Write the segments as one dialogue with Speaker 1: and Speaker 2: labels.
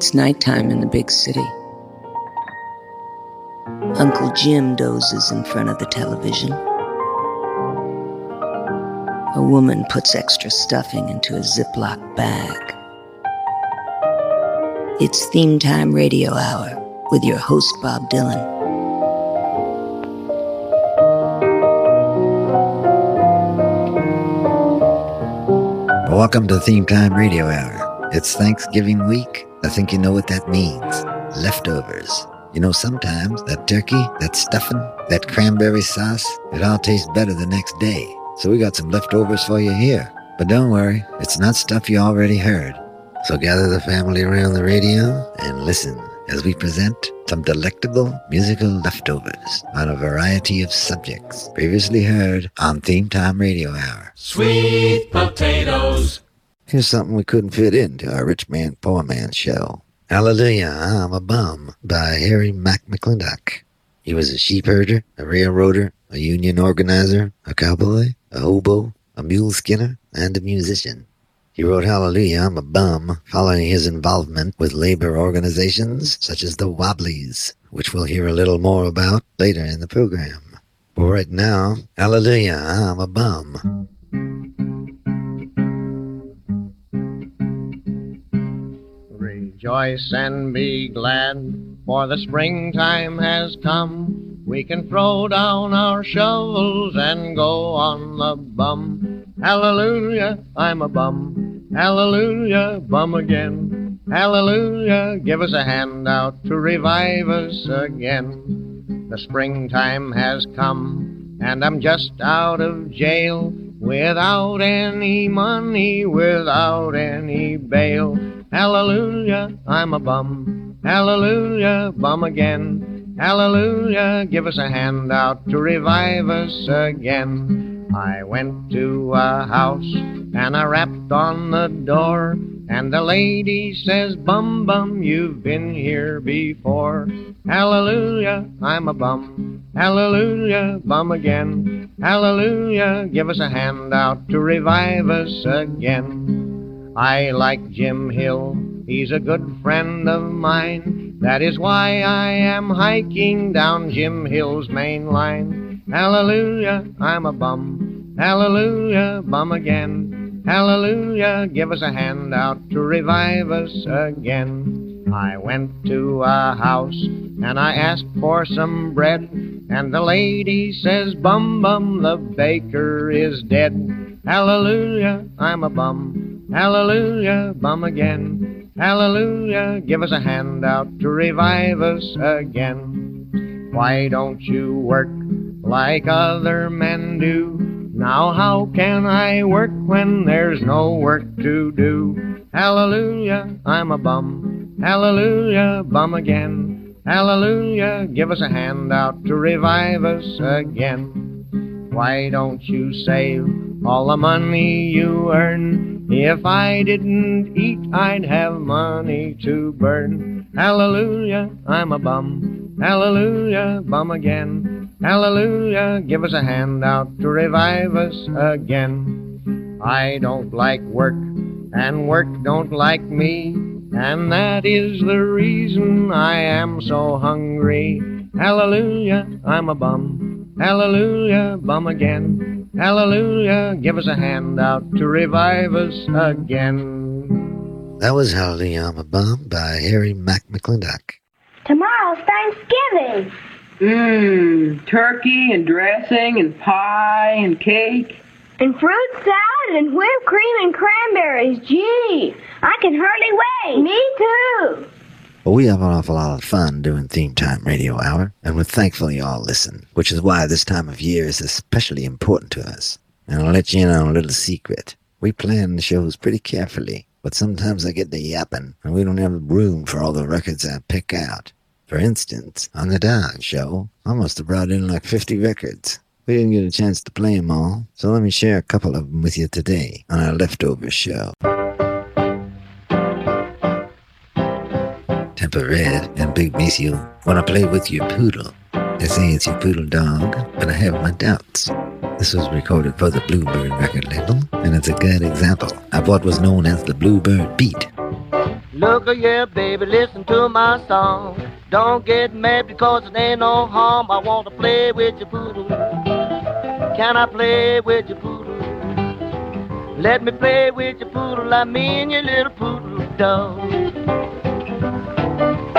Speaker 1: It's nighttime in the big city. Uncle Jim dozes in front of the television. A woman puts extra stuffing into a Ziploc bag. It's Theme Time Radio Hour with your host, Bob Dylan.
Speaker 2: Welcome to Theme Time Radio Hour. It's Thanksgiving week. I think you know what that means. Leftovers. You know, sometimes that turkey, that stuffing, that cranberry sauce, it all tastes better the next day. So we got some leftovers for you here. But don't worry, it's not stuff you already heard. So gather the family around the radio and listen as we present some delectable musical leftovers on a variety of subjects previously heard on Theme Time Radio Hour.
Speaker 3: Sweet potatoes.
Speaker 2: Here's something we couldn't fit into our Rich Man Poor Man show. Hallelujah, I'm a Bum by Harry Mack McClintock. He was a sheep herder, a railroader, a union organizer, a cowboy, a hobo, a mule skinner, and a musician. He wrote Hallelujah, I'm a Bum following his involvement with labor organizations such as the Wobblies, which we'll hear a little more about later in the program. But right now, Hallelujah, I'm a Bum.
Speaker 4: Rejoice and be glad, for the springtime has come. We can throw down our shovels and go on the bum. Hallelujah, I'm a bum. Hallelujah, bum again. Hallelujah, give us a hand out to revive us again. The springtime has come, and I'm just out of jail. Without any money, without any bail. Hallelujah, I'm a bum. Hallelujah, bum again. Hallelujah, give us a hand out to revive us again. I went to a house and I rapped on the door, and the lady says, Bum bum, you've been here before. Hallelujah, I'm a bum. Hallelujah, bum again. Hallelujah, give us a hand out to revive us again. I like Jim Hill, he's a good friend of mine. That is why I am hiking down Jim Hill's main line. Hallelujah, I'm a bum. Hallelujah, bum again. Hallelujah, give us a hand out to revive us again. I went to a house and I asked for some bread, and the lady says, Bum bum, the baker is dead. Hallelujah, I'm a bum. Hallelujah, bum again. Hallelujah, give us a hand out to revive us again. Why don't you work like other men do? Now how can I work when there's no work to do? Hallelujah, I'm a bum. Hallelujah, bum again. Hallelujah, give us a hand out to revive us again. Why don't you save all the money you earn? If I didn't eat, I'd have money to burn. Hallelujah, I'm a bum. Hallelujah, bum again. Hallelujah, give us a hand out to revive us again. I don't like work, and work don't like me, and that is the reason I am so hungry. Hallelujah, I'm a bum. Hallelujah, bum again. Hallelujah, give us a hand out to revive us again.
Speaker 2: That was Hallelujah, I'm a Bum by Harry Mack McClintock.
Speaker 5: Tomorrow's Thanksgiving.
Speaker 6: Mmm, turkey and dressing and pie and cake.
Speaker 5: And fruit salad and whipped cream and cranberries. Gee, I can hardly wait. Me too.
Speaker 2: Well, we have an awful lot of fun doing Theme Time Radio Hour, and we're thankful you all listen, which is why this time of year is especially important to us. And I'll let you in on a little secret. We plan the shows pretty carefully, but sometimes I get to yapping, and we don't have room for all the records I pick out. For instance, on the Dog Show, I must have brought in like 50 records. We didn't get a chance to play 'em all, so let me share a couple of 'em with you today on our leftover show. Tampa Red and Big Maceo want to play with your poodle. They say it's your poodle dog, but I have my doubts. This was recorded for the Bluebird record label, and it's a good example of what was known as the Bluebird beat.
Speaker 7: Look a yeah, baby, listen to my song. Don't get mad because it ain't no harm. I want to play with your poodle. Can I play with your poodle? Let me play with your poodle. I mean your little poodle dog.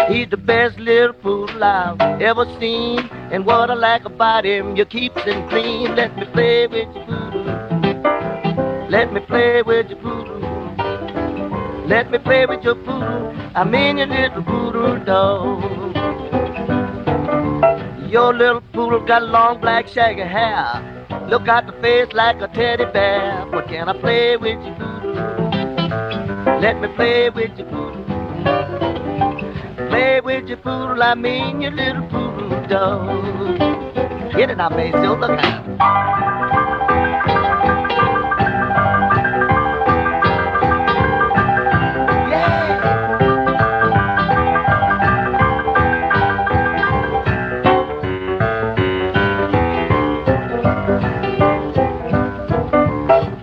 Speaker 7: He's the best little poodle I've ever seen. And what I like about him, you keeps him clean. Let me play with your poodle. Let me play with your poodle. Let me play with your poodle. I mean your little poodle dog. Your little poodle got long black shaggy hair. Look at the face like a teddy bear. But can I play with your poodle? Let me play with your poodle. Play with your poodle, I mean your little poodle dog. Get it now, still look out.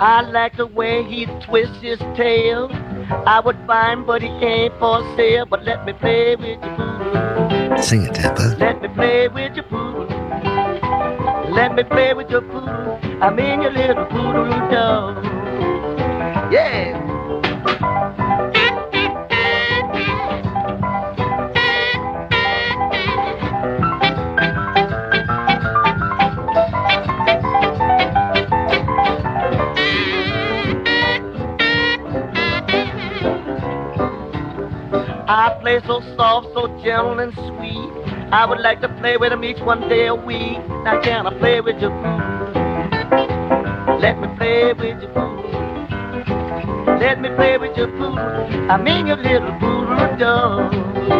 Speaker 7: I like the way he twists his tail. I would find, but he ain't for sale. But let me play with your poodle.
Speaker 2: Sing it, Tampa.
Speaker 7: Let me play with your poodle. Let me play with your poodle. I mean your little poodle dog. Yeah. I play so soft, so gentle and sweet. I would like to play with him each one day a week. Now can I play with your poodle? Let me play with your poodle. Let me play with your poodle. I mean your little poodle dog.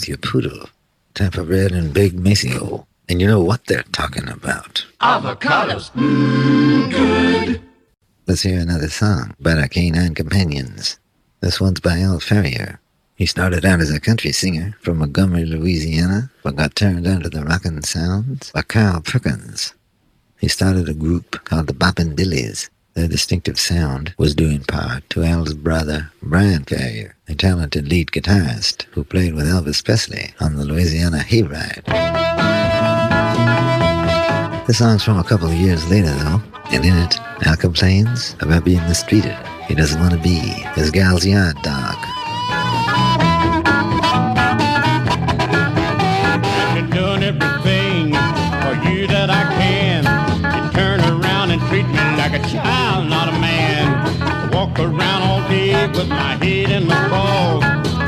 Speaker 2: With Your Poodle. Tampa Red and Big Maceo. And you know what they're talking about.
Speaker 8: Avocados. Good.
Speaker 2: Let's hear another song about our canine companions. This one's by Al Ferrier. He started out as a country singer from Montgomery, Louisiana, but got turned onto the rockin' sounds by Carl Perkins. He started a group called the Boppin' Billies. Their distinctive sound was due in part to Al's brother, Brian Ferrier, a talented lead guitarist who played with Elvis Presley on the Louisiana Hayride. The song's from a couple of years later, though, and in it, Al complains about being mistreated. He doesn't want to be his gal's yard dog.
Speaker 9: Child, not a man. Walk around all day with my head in the fog.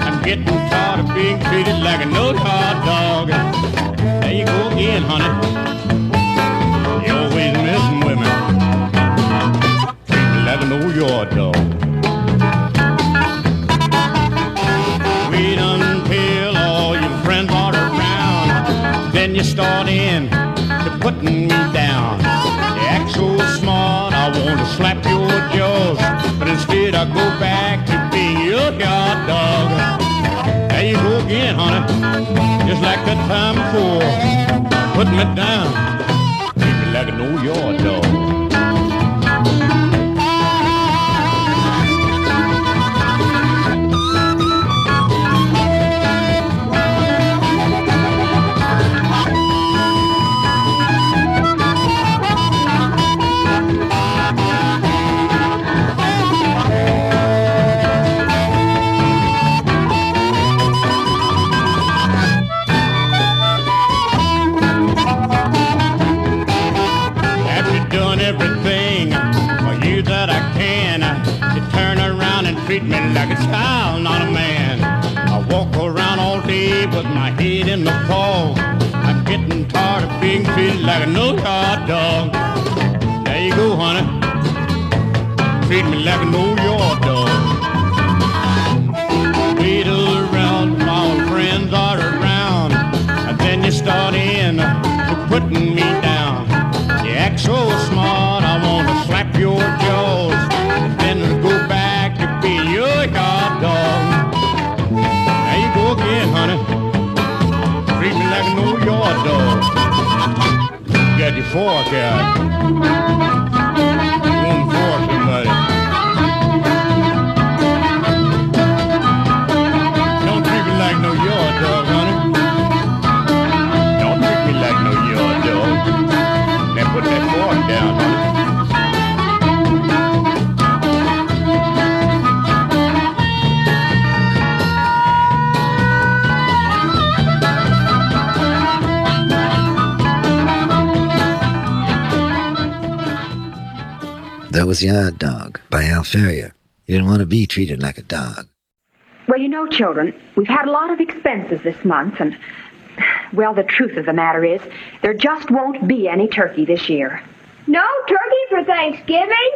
Speaker 9: I'm getting tired of being treated like a no-yard dog. There you go again, honey. You always messing with me. Treat me like a no-yard dog. Wait slap your jaws. But instead I go back to being your yard dog. There you go again, honey. Just like that time before. Putting me down. Treat me like a no-yard dog. The fog. I'm getting tired of being treated like a no-yard dog. There you go, honey. Treat me like a no-yard dog. Wheedle around, my old friends are around, and then you start in uh, to putting me down. You act so smart, I want to slap your
Speaker 3: fork out. One fork, somebody. Don't treat me like no yard dog, honey. Don't treat me like no yard dog. Now put that fork down.
Speaker 2: That was Yard Dog by Al Ferrier. He didn't want to be treated like a dog.
Speaker 10: Well, you know, children, we've had a lot of expenses this month, and, well, the truth of the matter is, there just won't be any turkey this year.
Speaker 11: No turkey for Thanksgiving?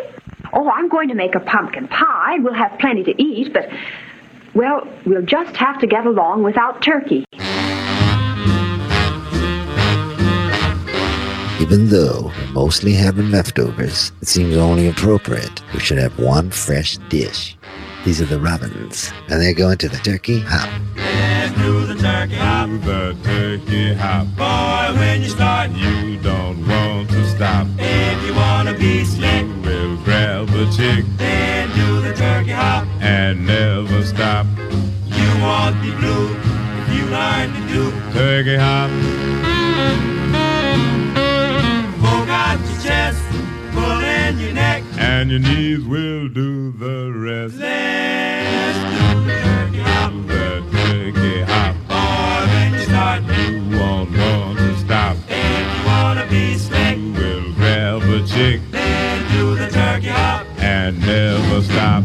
Speaker 10: Oh, I'm going to make a pumpkin pie. We'll have plenty to eat, but, well, we'll just have to get along without turkey.
Speaker 2: Even though we're mostly having leftovers, it seems only appropriate we should have one fresh dish. These are the Robins, and they're going to the turkey hop.
Speaker 12: Do the turkey hop.
Speaker 3: Do the turkey hop.
Speaker 12: Boy, when you start,
Speaker 3: You don't want to stop.
Speaker 12: if you wanna be slick,
Speaker 3: You will grab a chick
Speaker 12: then do the turkey hop.
Speaker 3: and never stop.
Speaker 12: You won't be blue if you learn to do.
Speaker 3: Turkey hop. And your knees will do the rest.
Speaker 12: Let's do the turkey hop.
Speaker 3: Do the turkey hop.
Speaker 12: Boy, when you start,
Speaker 3: You won't want to stop.
Speaker 12: if you wanna be slick,
Speaker 3: You will grab a chick
Speaker 12: then do the turkey hop.
Speaker 3: and never stop.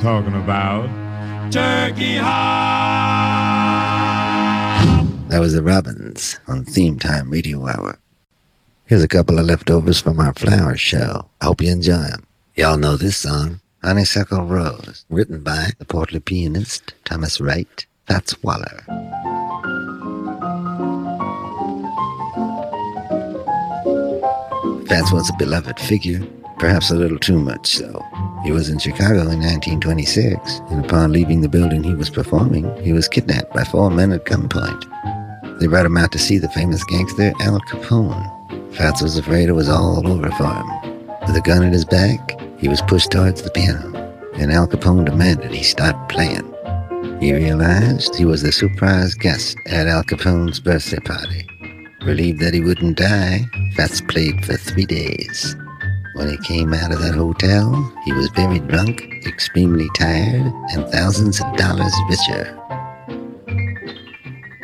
Speaker 3: Talking about.
Speaker 12: Turkey hop.
Speaker 2: That was the Robins on Theme Time Radio Hour. Here's a couple of leftovers from our flower show. I hope you enjoy them. Y'all know this song, Honeysuckle Rose, written by the portly pianist Thomas Wright. Fats Waller. Fats was a beloved figure, perhaps a little too much so. He was in Chicago in 1926, and upon leaving the building he was performing, he was kidnapped by four men at gunpoint. They brought him out to see the famous gangster Al Capone. Fats was afraid it was all over for him. With a gun at his back, he was pushed towards the piano, and Al Capone demanded he stop playing. He realized he was the surprise guest at Al Capone's birthday party. Relieved that he wouldn't die, Fats played for three days. When he came out of that hotel, he was very drunk, extremely tired, and thousands of dollars richer.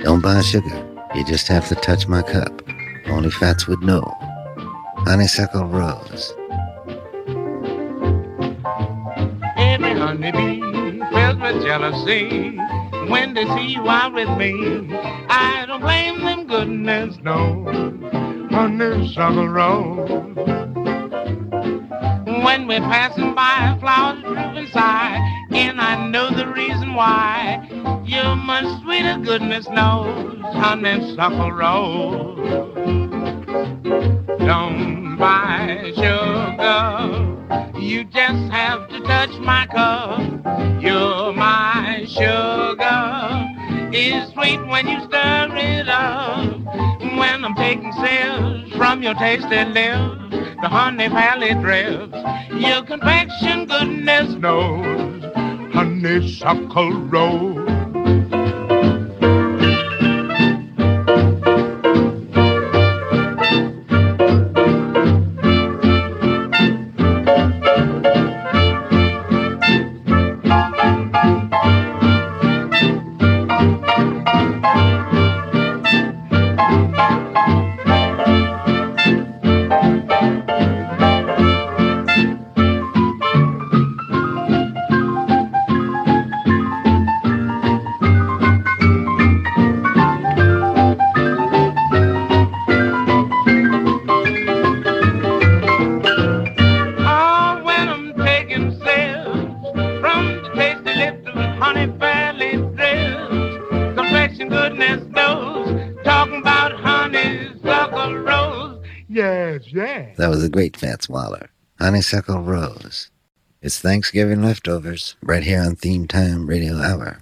Speaker 2: Don't buy sugar. You just have to touch my cup. Only Fats would know. Honeysuckle Rose.
Speaker 13: Every honeybee filled with jealousy when they see you out with me. I don't blame them, goodness knows. Honeysuckle rose. When we're passing by, flowers droop inside. and I know the reason why. You're much sweeter, goodness knows, honeysuckle rose. Don't buy sugar, you just have to touch my cup. You're my sugar. It's sweet when you stir it up. When I'm taking sips from your tasty lips, the honey valley drips. Your complexion, goodness knows, honeysuckle rose.
Speaker 14: Waller. Honeysuckle Rose. It's Thanksgiving leftovers right here on Theme Time Radio Hour.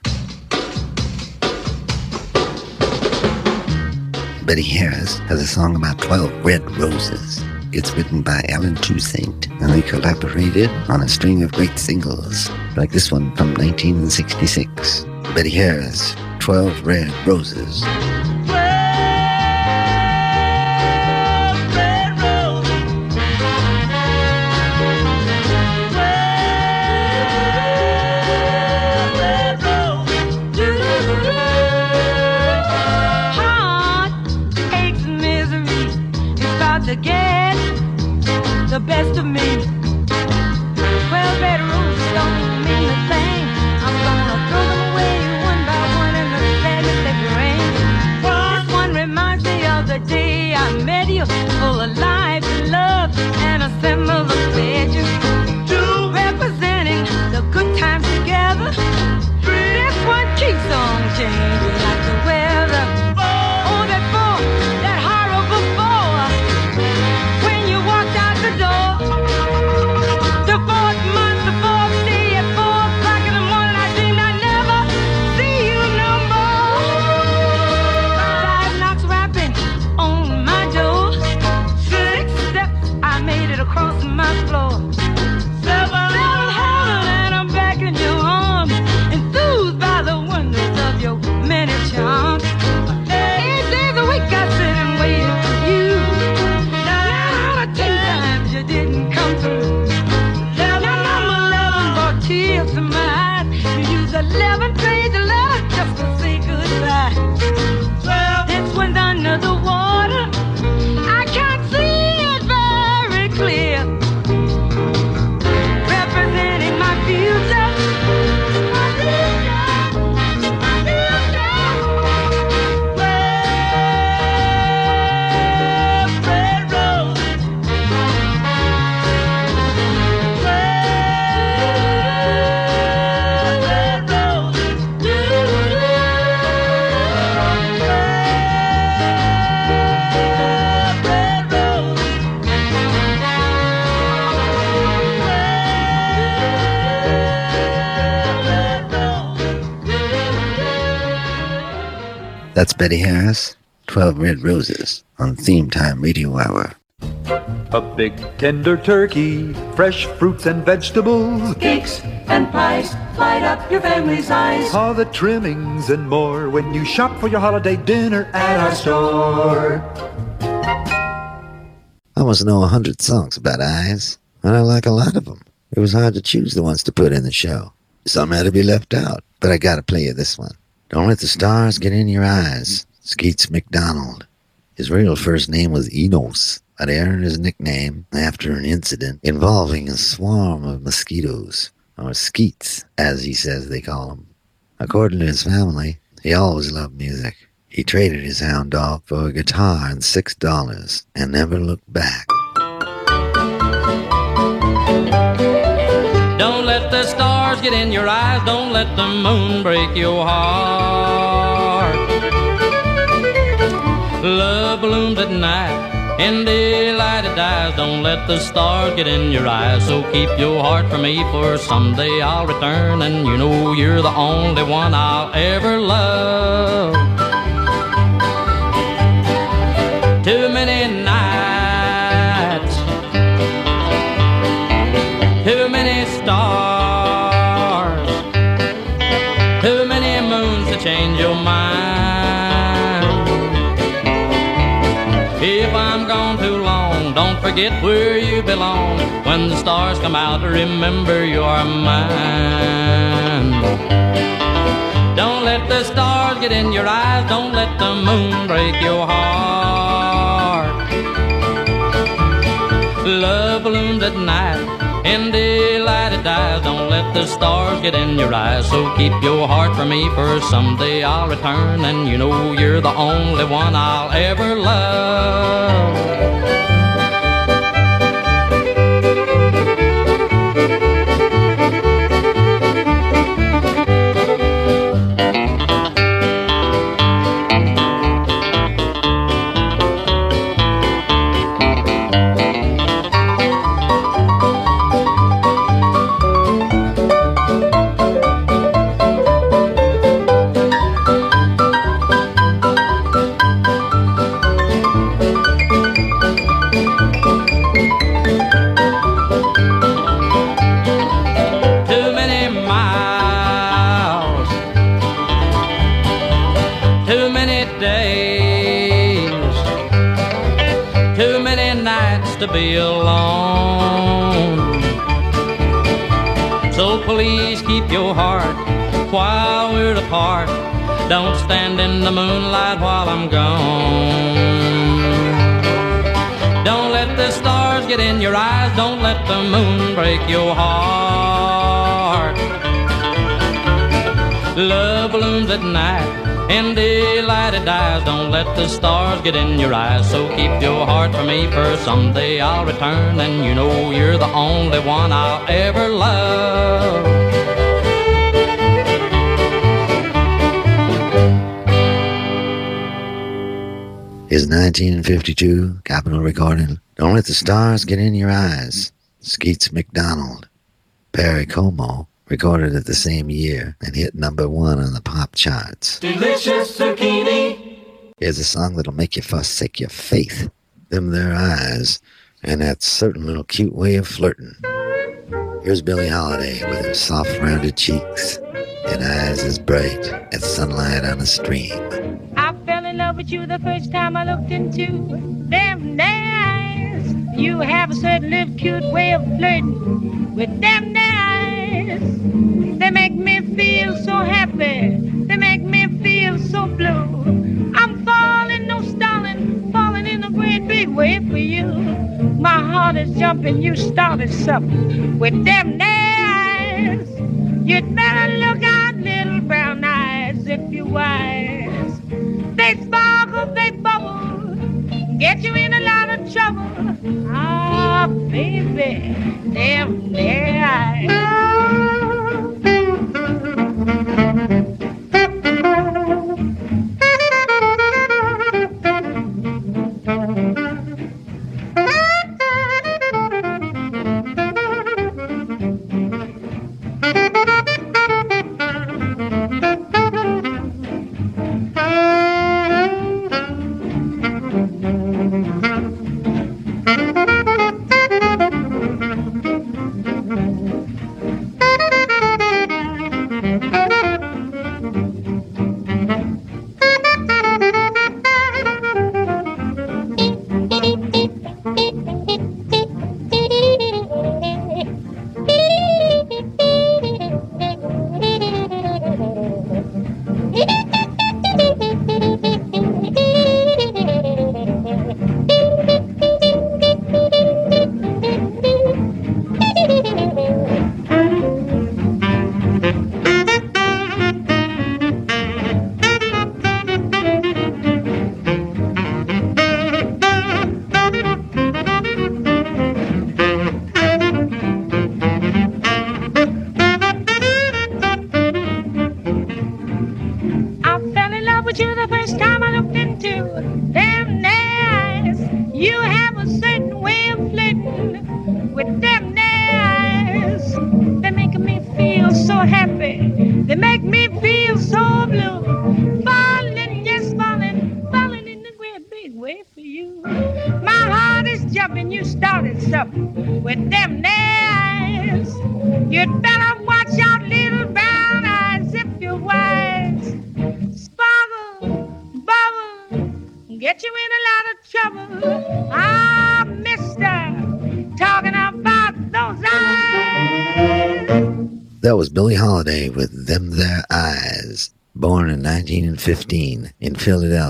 Speaker 14: Betty Harris has a song about 12 red roses. It's written by Allen Toussaint, and they collaborated on a string of great singles, like this one from 1966. Betty Harris, 12 Red Roses. That's Betty Harris, 12 Red Roses on Theme Time Radio Hour.
Speaker 15: A big tender turkey, fresh fruits and vegetables,
Speaker 16: Cakes and pies light up your family's eyes.
Speaker 15: all the trimmings and more when you shop for your holiday dinner at our store.
Speaker 14: I almost know a hundred songs about eyes, and I like a lot of them. It was hard to choose the ones to put in the show. Some had to be left out, but I gotta play you this one. Don't let the stars get in your eyes. Skeets McDonald. His real first name was Enos, but he earned his nickname after an incident involving a swarm of mosquitoes, or skeets, as he says they call them. According to his family, he always loved music. He traded his hound dog for a guitar and six dollars and never looked back.
Speaker 17: Don't let the stars get in your eyes, don't let the moon break your heart. Love blooms at night, in daylight it dies. Don't let the stars get in your eyes. So keep your heart for me, for someday I'll return, and you know you're the only one I'll ever love. Forget where you belong. When the stars come out, remember you are mine. Don't let the stars get in your eyes, don't let the moon break your heart. Love blooms at night, in daylight it dies. Don't let the stars get in your eyes. So keep your heart for me, for someday I'll return, and you know you're the only one I'll ever love. While we're apart. Don't stand in the moonlight while I'm gone. Don't let the stars get in your eyes. Don't let the moon break your heart. Love blooms at night. In daylight it dies. Don't let the stars get in your eyes. So keep your heart for me, for someday I'll return. And you know you're the only one I'll ever love.
Speaker 2: 1952 Capitol recording, Don't Let the Stars Get in Your Eyes, Skeets McDonald. Perry Como recorded it the same year and hit number one on the pop charts.
Speaker 18: Delicious zucchini.
Speaker 2: Here's a song that'll make you forsake your faith, them there eyes, and that certain little cute way of flirting. Here's Billie Holiday with her soft rounded cheeks and eyes as bright as sunlight on a stream.
Speaker 19: I fell in love with you the first time I looked into them eyes. You have a certain little cute way of flirting with them eyes. They make me feel so happy. They make me feel so blue. I'm falling, no stalling, falling in a great big way for you. My heart is jumping. You started something with them eyes. You'd better look out, brown eyes if you wise. They sparkle, they bubble, get you in a lot of trouble. Ah, oh, baby, damn their
Speaker 20: eyes.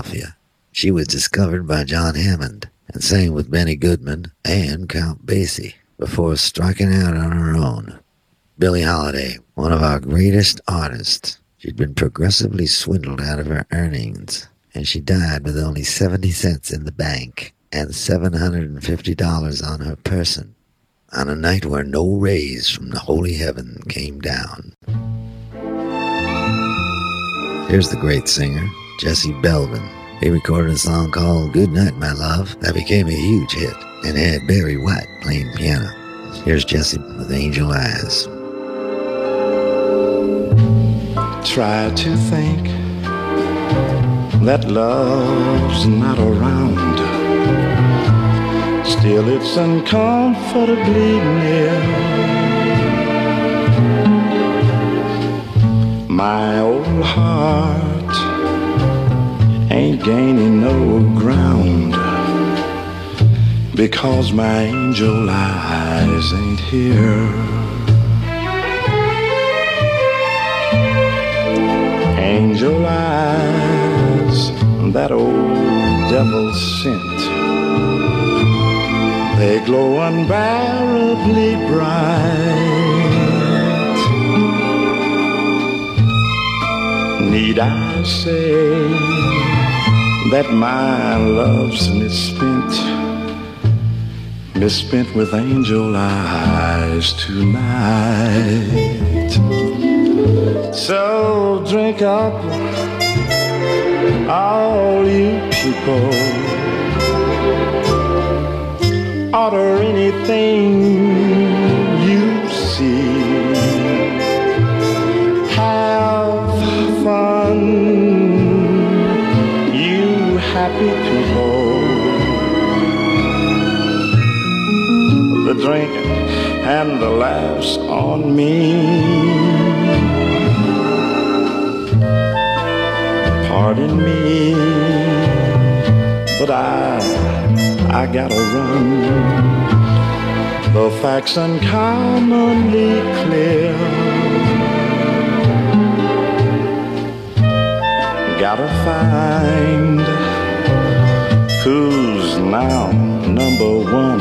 Speaker 2: Philadelphia. She was discovered by John Hammond and sang with Benny Goodman and Count Basie before striking out on her own. Billie Holiday, one of our greatest artists, she'd been progressively swindled out of her earnings, and she died with only 70 cents in the bank and $750 on her person on a night where no rays from the holy heaven came down. Here's the great singer, Jesse Belvin. He recorded a song called Good Night, My Love that became a huge hit and had Barry White playing piano. Here's Jesse with Angel Eyes.
Speaker 21: Try to think that love's not around. Still, it's uncomfortably near. My old heart gaining no ground because my angel eyes ain't here. Angel eyes, that old devil sent. They glow unbearably bright. Need I say that my love's misspent, misspent with angel eyes tonight? So drink up, all you people. Order anything you see. Happy people. The drink and the laughs on me. Pardon me, but I, I gotta run. The facts uncommonly clear. Gotta find who's now number one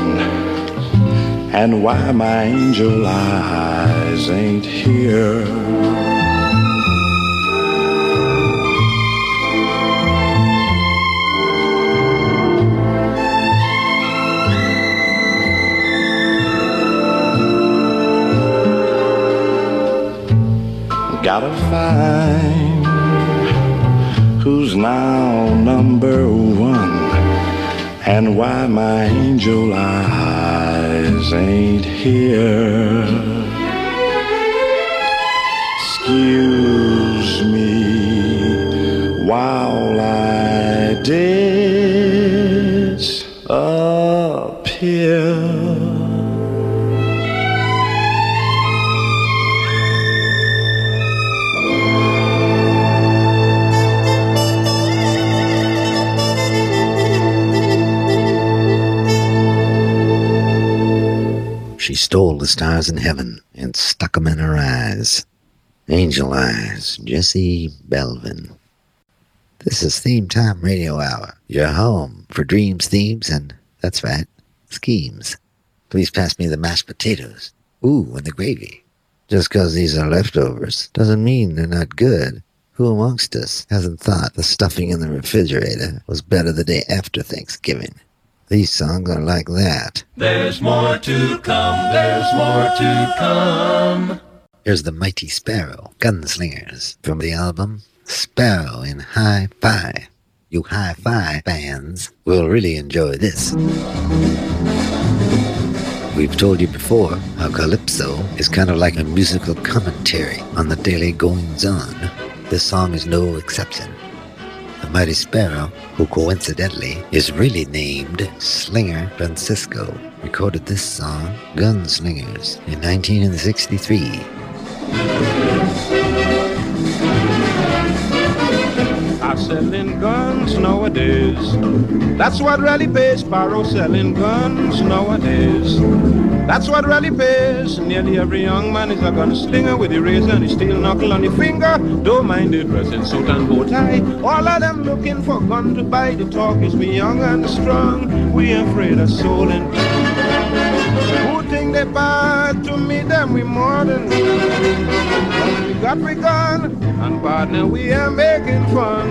Speaker 21: and why my angel eyes ain't here. And why my angel eyes ain't here.
Speaker 2: Stole the stars in heaven and stuck 'em in her eyes. Angel Eyes, Jesse Belvin. This is Theme Time Radio Hour, your home for dreams, themes, and, that's right, schemes. Please pass me the mashed potatoes. Ooh, and the gravy. Just 'cause these are leftovers doesn't mean they're not good. Who amongst us hasn't thought the stuffing in the refrigerator was better the day after Thanksgiving? These songs are like that.
Speaker 3: There's more to come, there's more to come.
Speaker 2: Here's the Mighty Sparrow, Gunslingers, from the album Sparrow in Hi Fi. You hi fi fans will really enjoy this. We've told you before how Calypso is kind of like a musical commentary on the daily goings on. This song is no exception. Mighty Sparrow, who coincidentally is really named Slinger Francisco, recorded this song, Gunslingers, in 1963.
Speaker 22: Selling guns nowadays. That's what really pays. Sparrow selling guns nowadays. That's what really pays. Nearly every young man is a gunslinger with a razor and a steel knuckle on the finger. Don't mind the dress in suit and bow tie. All of them looking for gun to buy. The talk is we young and strong. We afraid of soul and who think they bad to me, them we we got we gun and partner we are making fun.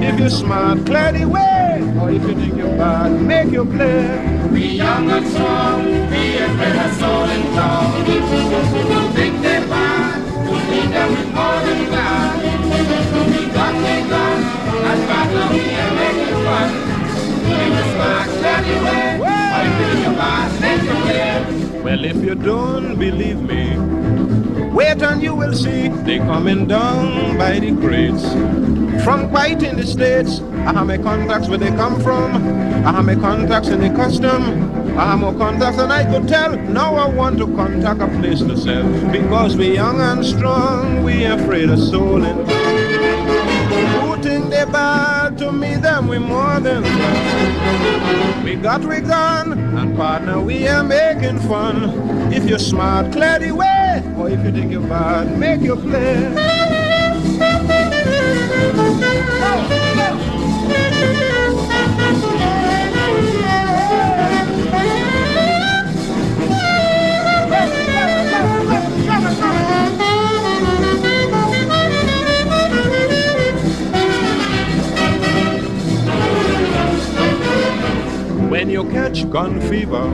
Speaker 22: If you're smart, clear the way, or if you think you're bad, make your play.
Speaker 3: We young and strong, we afraid of soul and tongue. Who think they're bad to me, them we more than glad. We got we gun and partner we are making fun. If you're smart, clear the way, or if you think you're bad, make your play.
Speaker 22: Well, if you don't believe me, wait and you will see they coming down by the crates. From quite in the states, I have my contacts where they come from. I have my contacts in the custom. I have more contacts than I could tell. Now I want to contact a place to sell. Because we young and strong, we afraid of and who think they bad to me, them we more than we got we gun and partner we are making fun. If you're smart, clear the way, or if you think bad, make your play. When you catch gun fever,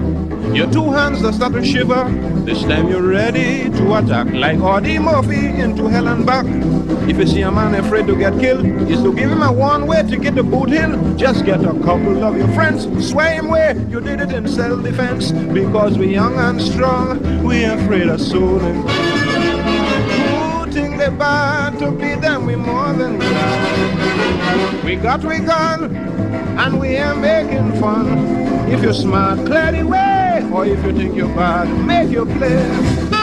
Speaker 22: your two hands start to shiver. This time you're ready to attack like Audie Murphy into hell and back. If you see a man afraid to get killed, is to give him a one way to get the boot hill. Just get a couple of your friends, sway him where you did it in self-defense. Because we're young and strong, we afraid of and who think they bad to be them, we more than glad. We got we gun, and we are making fun. If you're smart, clear the way, or if you think you're bad, make your play.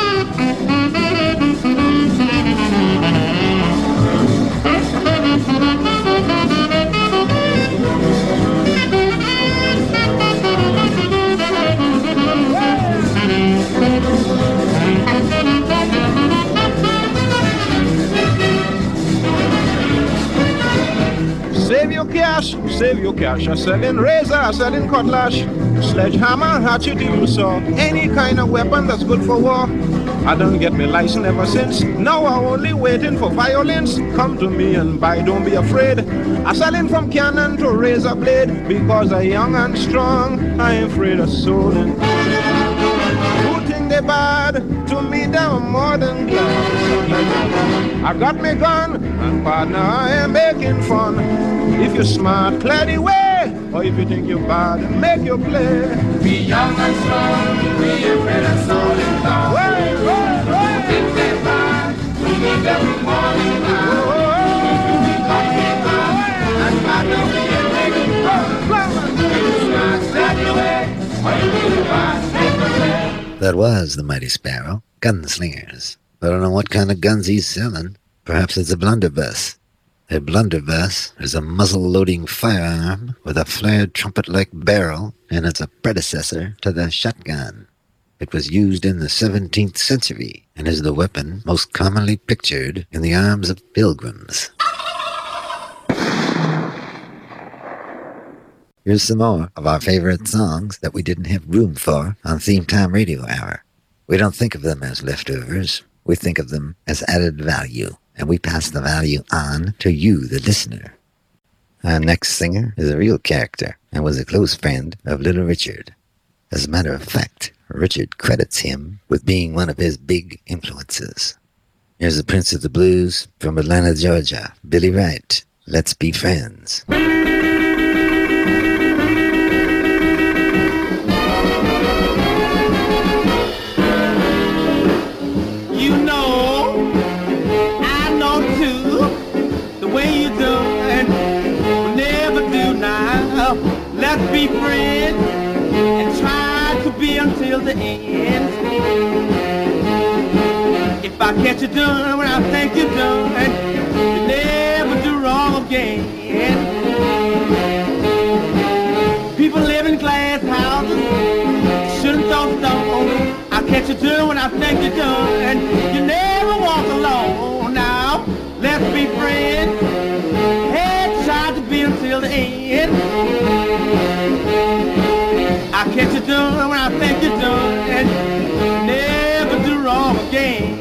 Speaker 22: Your cash, save your cash. I'm selling razor, I'm selling cutlass, sledgehammer, hatchet, even saw. Uh, any kind of weapon that's good for war. I don't get my license ever since. Now I'm only waiting for violence. Come to me and buy, don't be afraid. I'm selling from cannon to razor blade because I'm young and strong. I ain't afraid of and who think bad to me, them more than glad. I got me gun and partner, I am making fun. If you're smart, clear the way, or if you think you're bad, make your play.
Speaker 3: We young and strong, we afraid of soul and tongue. Who think they bad to me, them we more than glad. We got we gun and partner we are making fun. If you're smart, clear the way, or if think you're bad, make your play.
Speaker 2: That was the Mighty Sparrow, Gunslingers. I don't know what kind of guns he's selling. Perhaps it's a blunderbuss. A blunderbuss is a muzzle-loading firearm with a flared trumpet-like barrel, and it's a predecessor to the shotgun. It was used in the 17th century and is the weapon most commonly pictured in the arms of pilgrims. Here's some more of our favorite songs that we didn't have room for on Theme Time Radio Hour. We don't think of them as leftovers. We think of them as added value, and we pass the value on to you, the listener. Our next singer is a real character and was a close friend of Little Richard. As a matter of fact, Richard credits him with being one of his big influences. Here's the Prince of the Blues from Atlanta, Georgia, Billy Wright. Let's be friends.
Speaker 23: I
Speaker 24: catch you done when I think you're done, you never do wrong again. People live in glass houses, shouldn't throw stones. I catch you done when I think you're done, and you never walk alone. Now, let's be friends. Hey, try to be until the end. I catch you done when I think you're done, and never do wrong again.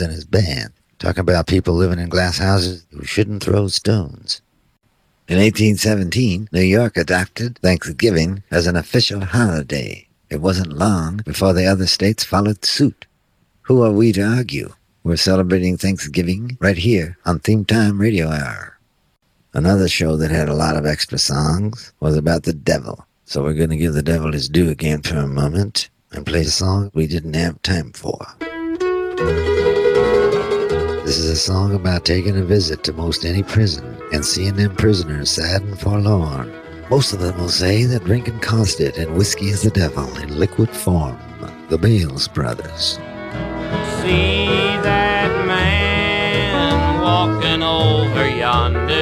Speaker 24: And
Speaker 2: his band, talking about people living in glass houses who shouldn't throw stones. In 1817, New York adopted Thanksgiving as an official holiday. It wasn't long before the other states followed suit. Who are we to argue? We're celebrating Thanksgiving right here on Theme Time Radio Hour. Another show that had a lot of extra songs was about the devil. So we're going to give the devil his due again for a moment and play a song we didn't have time for. This is a song about taking a visit to most any prison and seeing them prisoners sad and forlorn. Most of them will say that drinking caused it and whiskey is the devil in liquid form. The Bailes Brothers.
Speaker 25: See that man walking over yonder.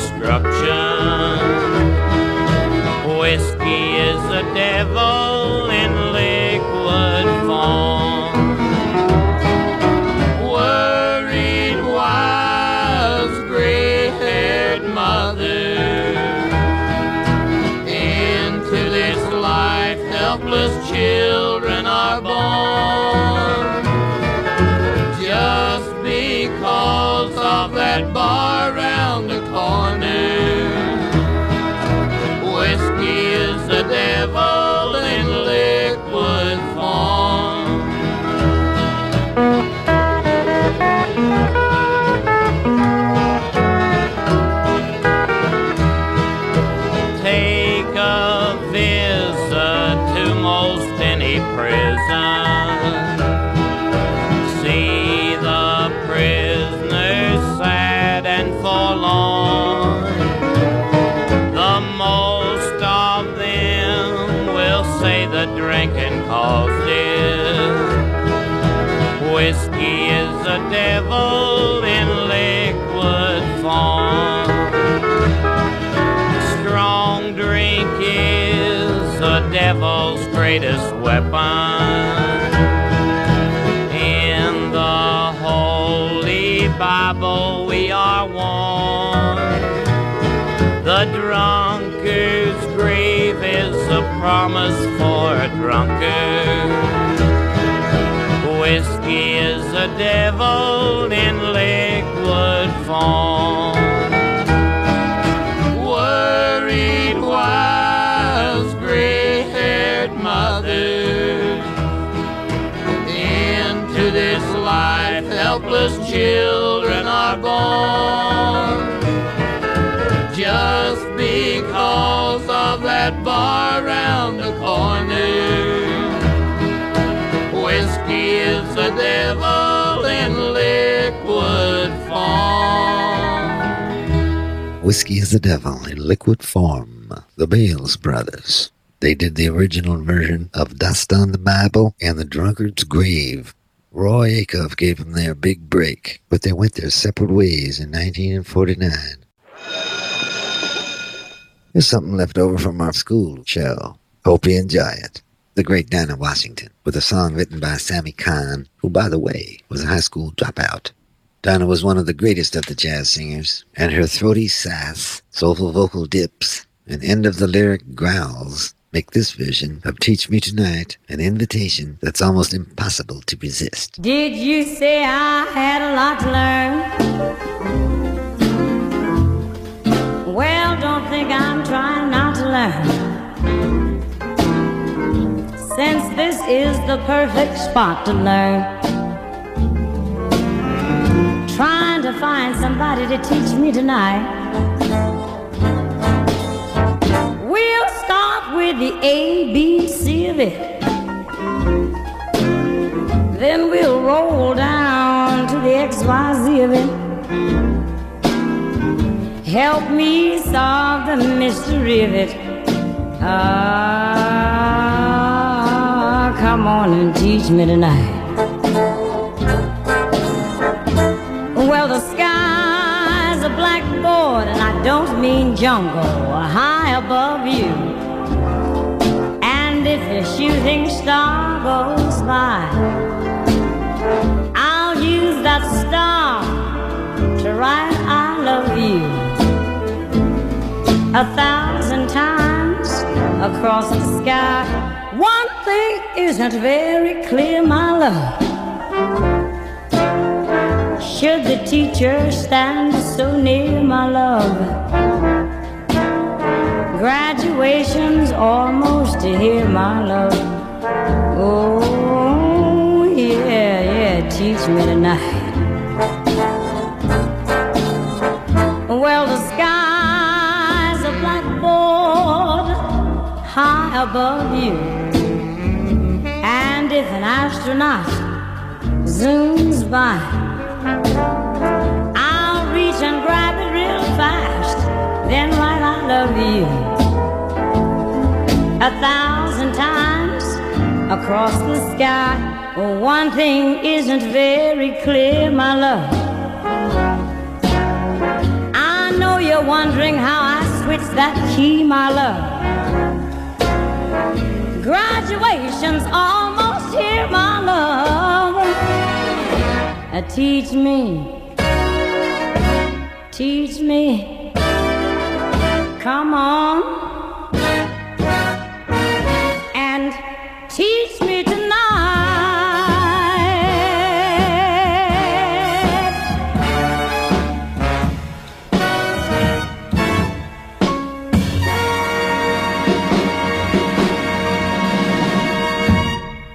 Speaker 25: Destruction. Whiskey is the devil in liquid form. Worried wives, gray-haired mother. Into this life, helpless children are born. Just because of that bar the devil in liquid form. Strong drink is the devil's greatest weapon. In the Holy Bible we are warned. The drunkard's grave is a promise for a drunkard. Whiskey is a devil in liquid form. Worried wives, gray-haired mothers, into this life helpless children are born. Just because of that bar round the corner. The devil in liquid form.
Speaker 2: Whiskey is the Devil in liquid form. The Bailes Brothers. They did the original version of Dust on the Bible and The Drunkard's Grave. Roy Acuff gave them their big break, but they went their separate ways in 1949. There's something left over from our school show. Hope you enjoy it. The great Dinah Washington, with a song written by Sammy Cahn, who, by the way, was a high school dropout. Dinah was one of the greatest of the jazz singers, and her throaty sass, soulful vocal dips, and end of the lyric growls make this version of Teach Me Tonight an invitation that's almost impossible to resist.
Speaker 20: Did you say I had a lot to learn? Well, don't think I'm trying not to learn. Since this is the perfect spot to learn. Trying to find somebody to teach me tonight. We'll start with the A, B, C of it. Then we'll roll down to the X, Y, Z of it. Help me solve the mystery of it. Ah, come on and teach me tonight. Well, the sky's a blackboard, and I don't mean jungle, high above you. And if a shooting star goes by, I'll use that star to write I love you a thousand times across the sky. One thing isn't very clear, my love. Should the teacher stand so near, my love? Graduation's almost here, my love. Oh, yeah, yeah, teach me tonight. Well, the sky's a blackboard high above you. If an astronaut zooms by, I'll reach and grab it real fast, then write I love you a thousand times across the sky. Well, one thing isn't very clear, my love. I know you're wondering how I switched that key, my love. Graduation's almost here, my love. Uh, teach me, teach me, come on, and teach me tonight.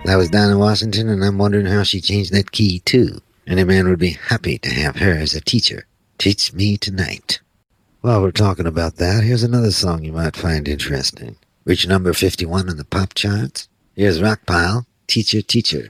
Speaker 2: That was Dinah Washington, and I'm wondering how she changed that key, too. Any man would be happy to have her as a teacher. Teach me tonight. While we're talking about that, here's another song you might find interesting. Reach number 51 on the pop charts. Here's Rockpile, Teacher, Teacher.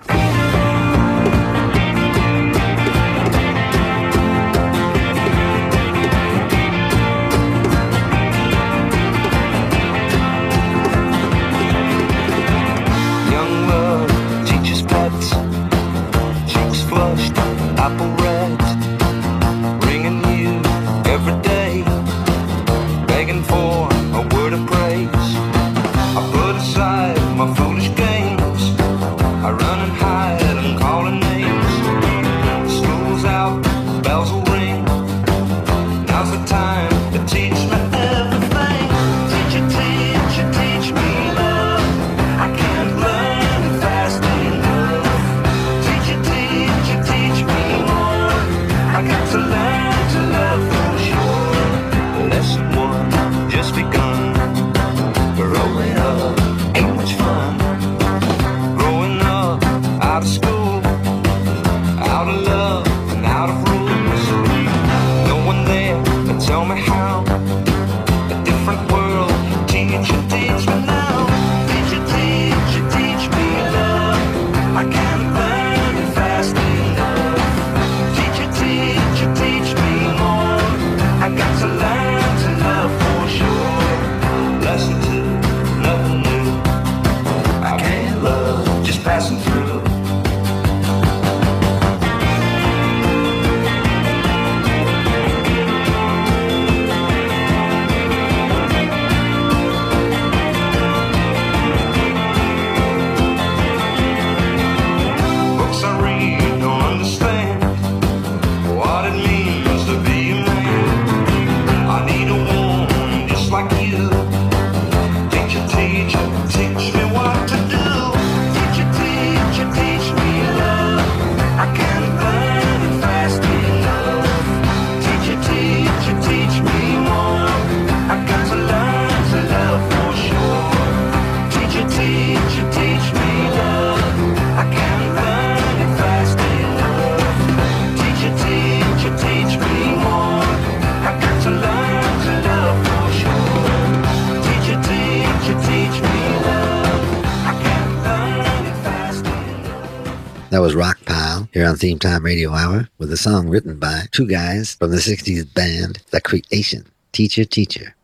Speaker 2: Here on Theme Time Radio Hour with a song written by two guys from the 60s band The Creation. Teacher, teacher.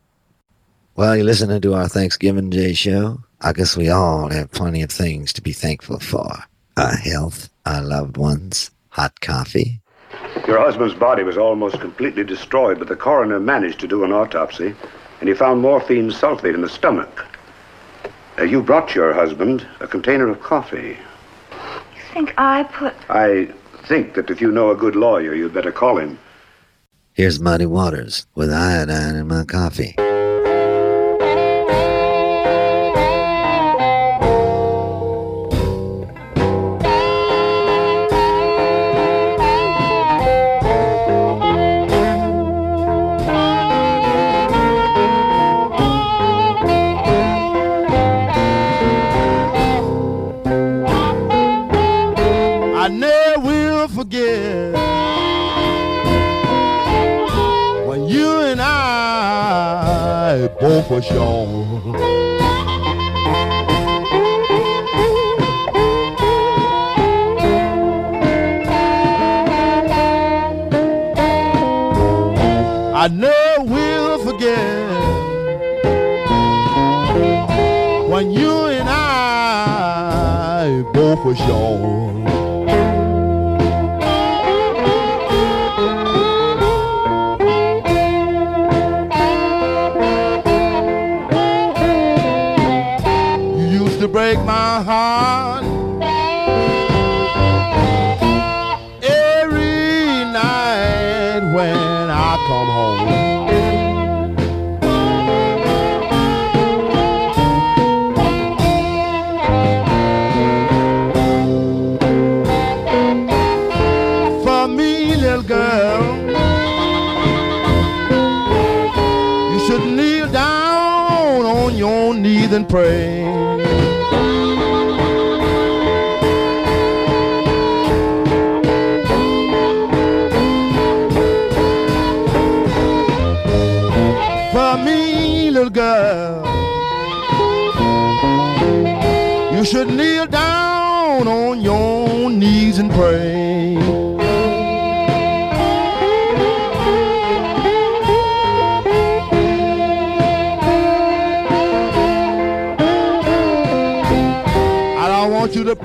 Speaker 2: Well, you're listening to our Thanksgiving Day show. I guess we all have plenty of things to be thankful for. Our health, our loved ones, hot coffee.
Speaker 26: Your husband's body was almost completely destroyed, but the coroner managed to do an autopsy, and he found morphine sulfate in the stomach. Uh, you brought your husband a container of coffee.
Speaker 27: Think I put.
Speaker 26: I think that if you know a good lawyer, you'd better call him.
Speaker 2: Here's Muddy Waters with iodine in my coffee.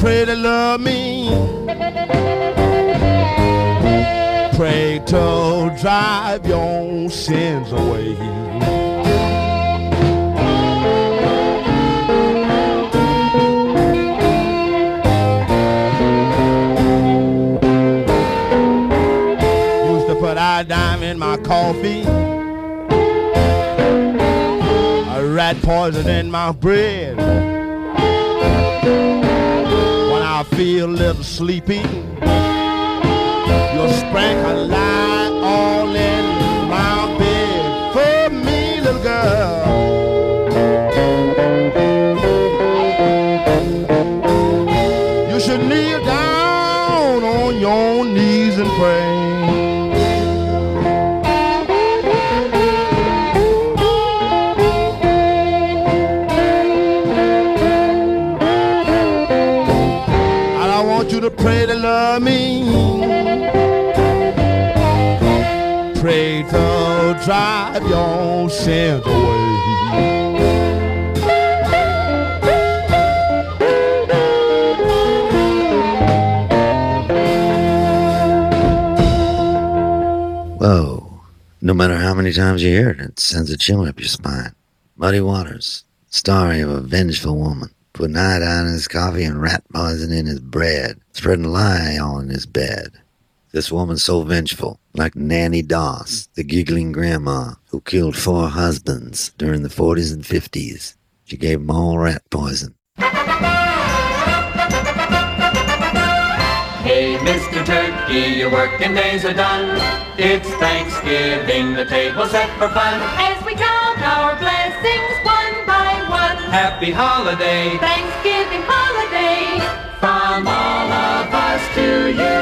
Speaker 28: Pray to love me. Pray to drive your sins away. Used to put iodine in my coffee. A rat poison in my bread. I feel a little sleepy, you'll sprinkle light all in sins away.
Speaker 2: Whoa. No matter how many times you hear it, it sends a chill up your spine. Muddy Waters, story of a vengeful woman, putting iodine in his coffee and rat poison in his bread, spreading lie all in his bed. This woman so vengeful, like Nanny Doss, the giggling grandma who killed four husbands during the 40s and 50s. She gave 'em all rat poison.
Speaker 29: Hey, Mr. Turkey, your working days are done. It's Thanksgiving, the table's set for fun.
Speaker 14: As we count our blessings one by one.
Speaker 29: Happy holiday
Speaker 14: Thanksgiving holiday.
Speaker 29: From all of us to you.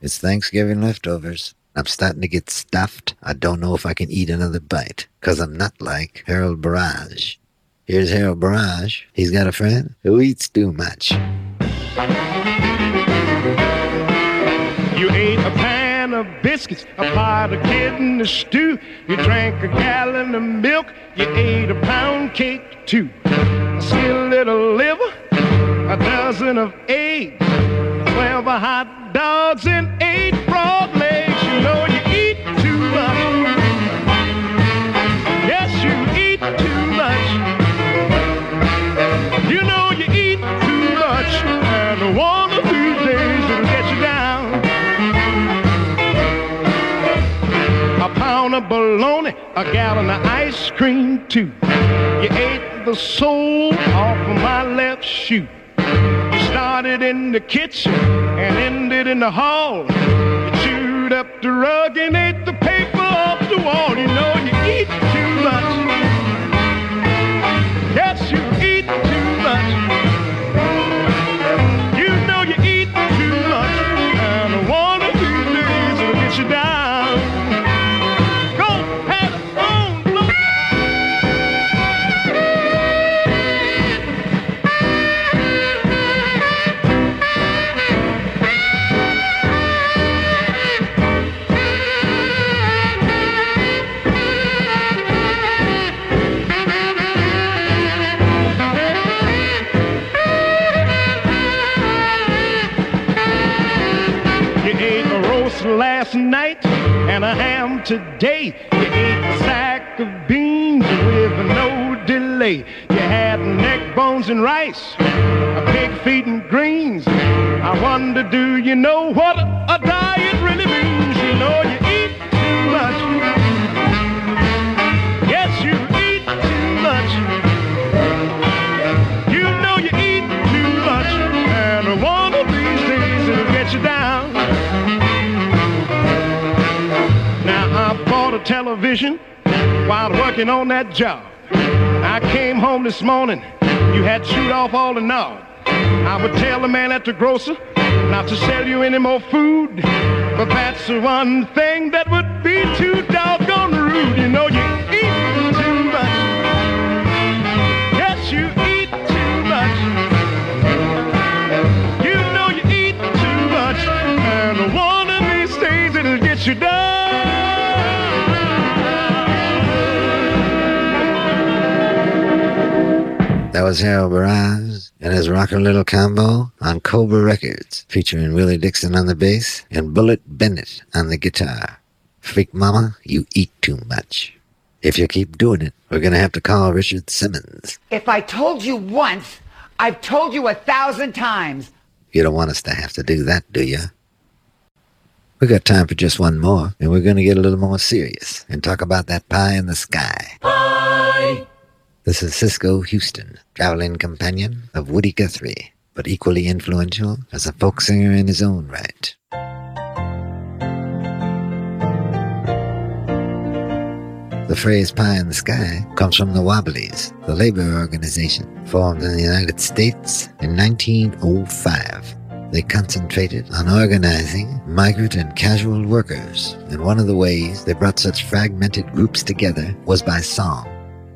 Speaker 2: It's Thanksgiving leftovers. I'm starting to get stuffed. I don't know if I can eat another bite, 'cause I'm not like Harold Burrage. Here's Harold Burrage. He's got a friend who eats too much.
Speaker 23: You ate a pan of biscuits, a pot of kidney stew. You drank a gallon of milk. You ate a pound cake too. A skillet of liver, a dozen of eggs, twelve hot dogs, and eight frog legs. You know you eat too much. A gallon of ice cream too. You ate the sole off of my left shoe. You started in the kitchen and ended in the hall. You chewed up the rug and ate the paper off the wall. You know today. You ate a sack of beans with no delay. You had neck bones and rice, a pig feet and greens. I wonder, do you know what a diet really means? You know television while working on that job. I came home this morning, you had chewed off all the knob. I would tell the man at the grocer not to sell you any more food, but that's the one thing that would be too doggone rude. You know you eat too much. Yes, you eat too much. You know you eat too much, and one of these days it'll get you
Speaker 2: That was Harold Burrage and his rockin' little combo on Cobra Records, featuring Willie Dixon on the bass and Bullet Bennett on the guitar. Freak Mama, you eat too much. If you keep doing it, we're gonna have to call Richard Simmons.
Speaker 30: If I told you once, I've told you a thousand times.
Speaker 2: You don't want us to have to do that, do you? We got time for just one more, and we're gonna get a little more serious and talk about that pie in the sky.
Speaker 18: Pie.
Speaker 2: This is Cisco Houston, traveling companion of Woody Guthrie, but equally influential as a folk singer in his own right. The phrase pie in the sky comes from the Wobblies, the labor organization formed in the United States in 1905. They concentrated on organizing migrant and casual workers, and one of the ways they brought such fragmented groups together was by song.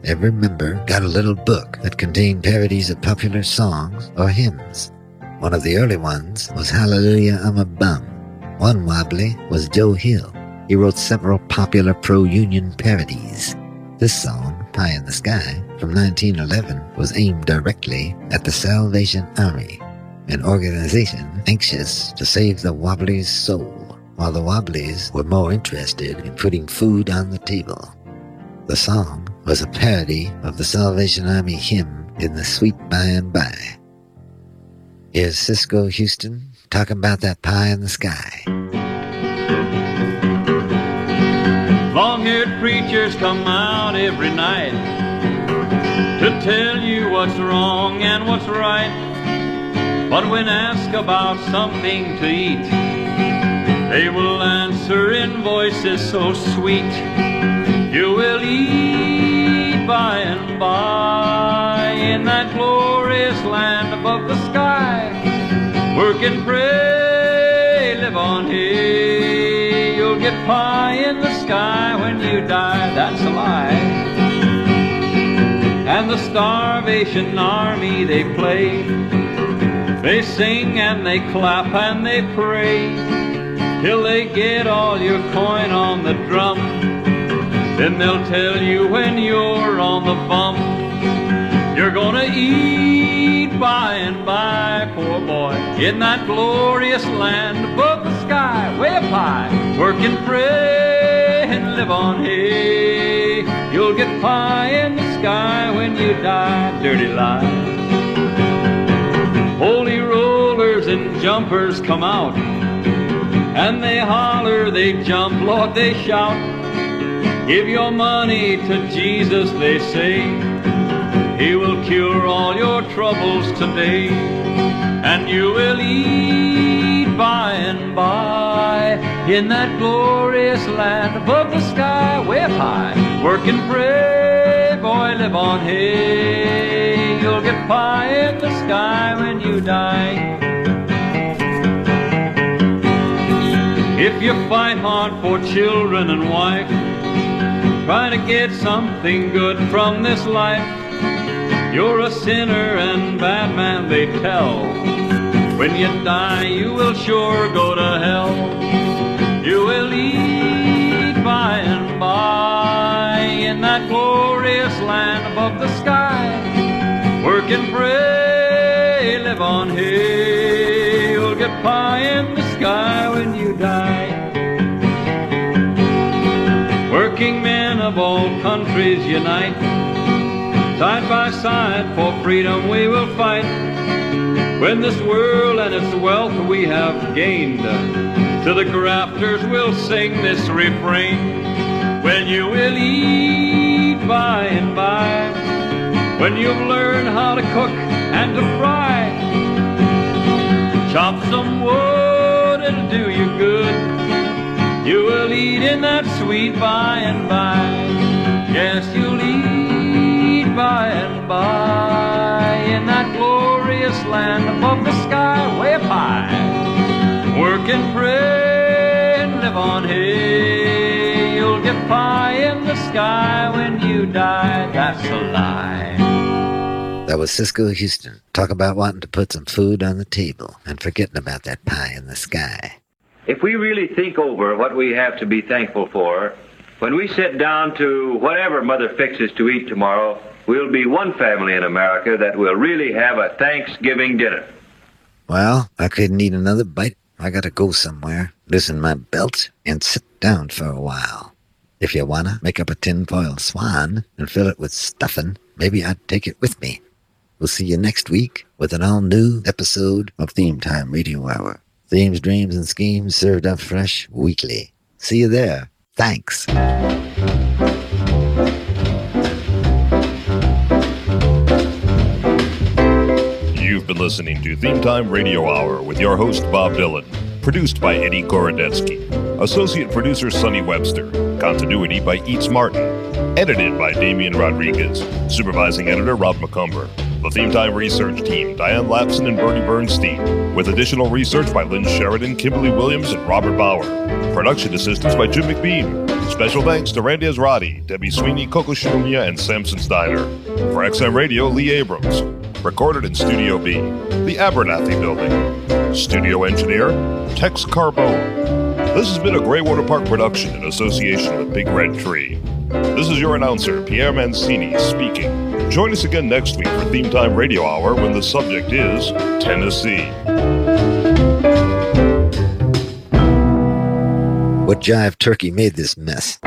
Speaker 2: Every member got a little book that contained parodies of popular songs or hymns. One of the early ones was Hallelujah, I'm a Bum. One wobbly was Joe Hill. He wrote several popular pro-union parodies. This song, Pie in the Sky, from 1911, was aimed directly at the Salvation Army, an organization anxious to save the Wobblies' soul, while the Wobblies were more interested in putting food on the table. The song was a parody of the Salvation Army hymn in the Sweet By and By. Here's Cisco Houston talking about that pie in the sky.
Speaker 17: Long-haired preachers come out every night to tell you what's wrong and what's right. But when asked about something to eat, they will answer in voices so sweet. You will eat by and by in that glorious land above the sky. Work and pray, live on here. You'll get pie in the sky when you die. That's a lie. And the starvation army they play. They sing and they clap and they pray till they get all your coin on the drum. Then they'll tell you when you're on the bump, you're gonna eat by and by, poor boy, in that glorious land above the sky, way up high. Work and pray and live on hay. You'll get pie in the sky when you die, dirty lie. Holy rollers and jumpers come out, and they holler, they jump, Lord, they shout. Give your money to Jesus, they say. He will cure all your troubles today, and you will eat by and by in that glorious land above the sky, up high. Work and pray, boy, live on hay. You'll get pie in the sky when you die. If you fight hard for children and wife, try to get something good from this life. You're a sinner and bad man, they tell. When you die, you will sure go to hell. You will eat by and by in that glorious land above the sky. Work and pray, live on hay. You'll get pie in the sky when you die. Working men of all countries unite. Side by side for freedom we will fight. When this world and its wealth we have gained, to the grafters we'll sing this refrain. When you will eat by and by, when you've learned how to cook and to fry, chop some wood, it'll do you good. You will eat in that sweet by and by. Yes, you'll eat by and by in that glorious land above the sky, way up high. Work and pray and live on hay. You'll get pie in the sky when you die. That's a lie.
Speaker 2: That was Cisco Houston. Talk about wanting to put some food on the table and forgetting about that pie in the sky.
Speaker 31: If we really think over what we have to be thankful for, when we sit down to whatever Mother fixes to eat tomorrow, we'll be one family in America that will really have a Thanksgiving dinner.
Speaker 2: Well, I couldn't eat another bite. I gotta go somewhere, loosen my belt, and sit down for a while. If you wanna make up a tinfoil swan and fill it with stuffing, maybe I'd take it with me. We'll see you next week with an all new episode of Theme Time Radio Hour. Themes, dreams, and schemes served up fresh weekly. See you there. Thanks.
Speaker 32: You've been listening to Theme Time Radio Hour with your host, Bob Dylan. Produced by Eddie Gorodetsky. Associate producer, Sonny Webster. Continuity by Eats Martin. Edited by Damian Rodriguez. Supervising editor, Rob Macomber. The Theme Time research team, Diane Lapson and Bernie Bernstein. With additional research by Lynn Sheridan, Kimberly Williams, and Robert Bauer. Production assistance by Jim McBean. Special thanks to Randy Ezratty, Debbie Sweeney, Coco Shinomiya, and Samson Steiner. For XM Radio, Lee Abrams. Recorded in Studio B, the Abernathy Building. Studio engineer, Tex Carbone. This has been a Greywater Park production in association with Big Red Tree. This is your announcer, Pierre Mancini, speaking. Join us again next week for Theme Time Radio Hour when the subject is Tennessee.
Speaker 2: What jive turkey made this mess?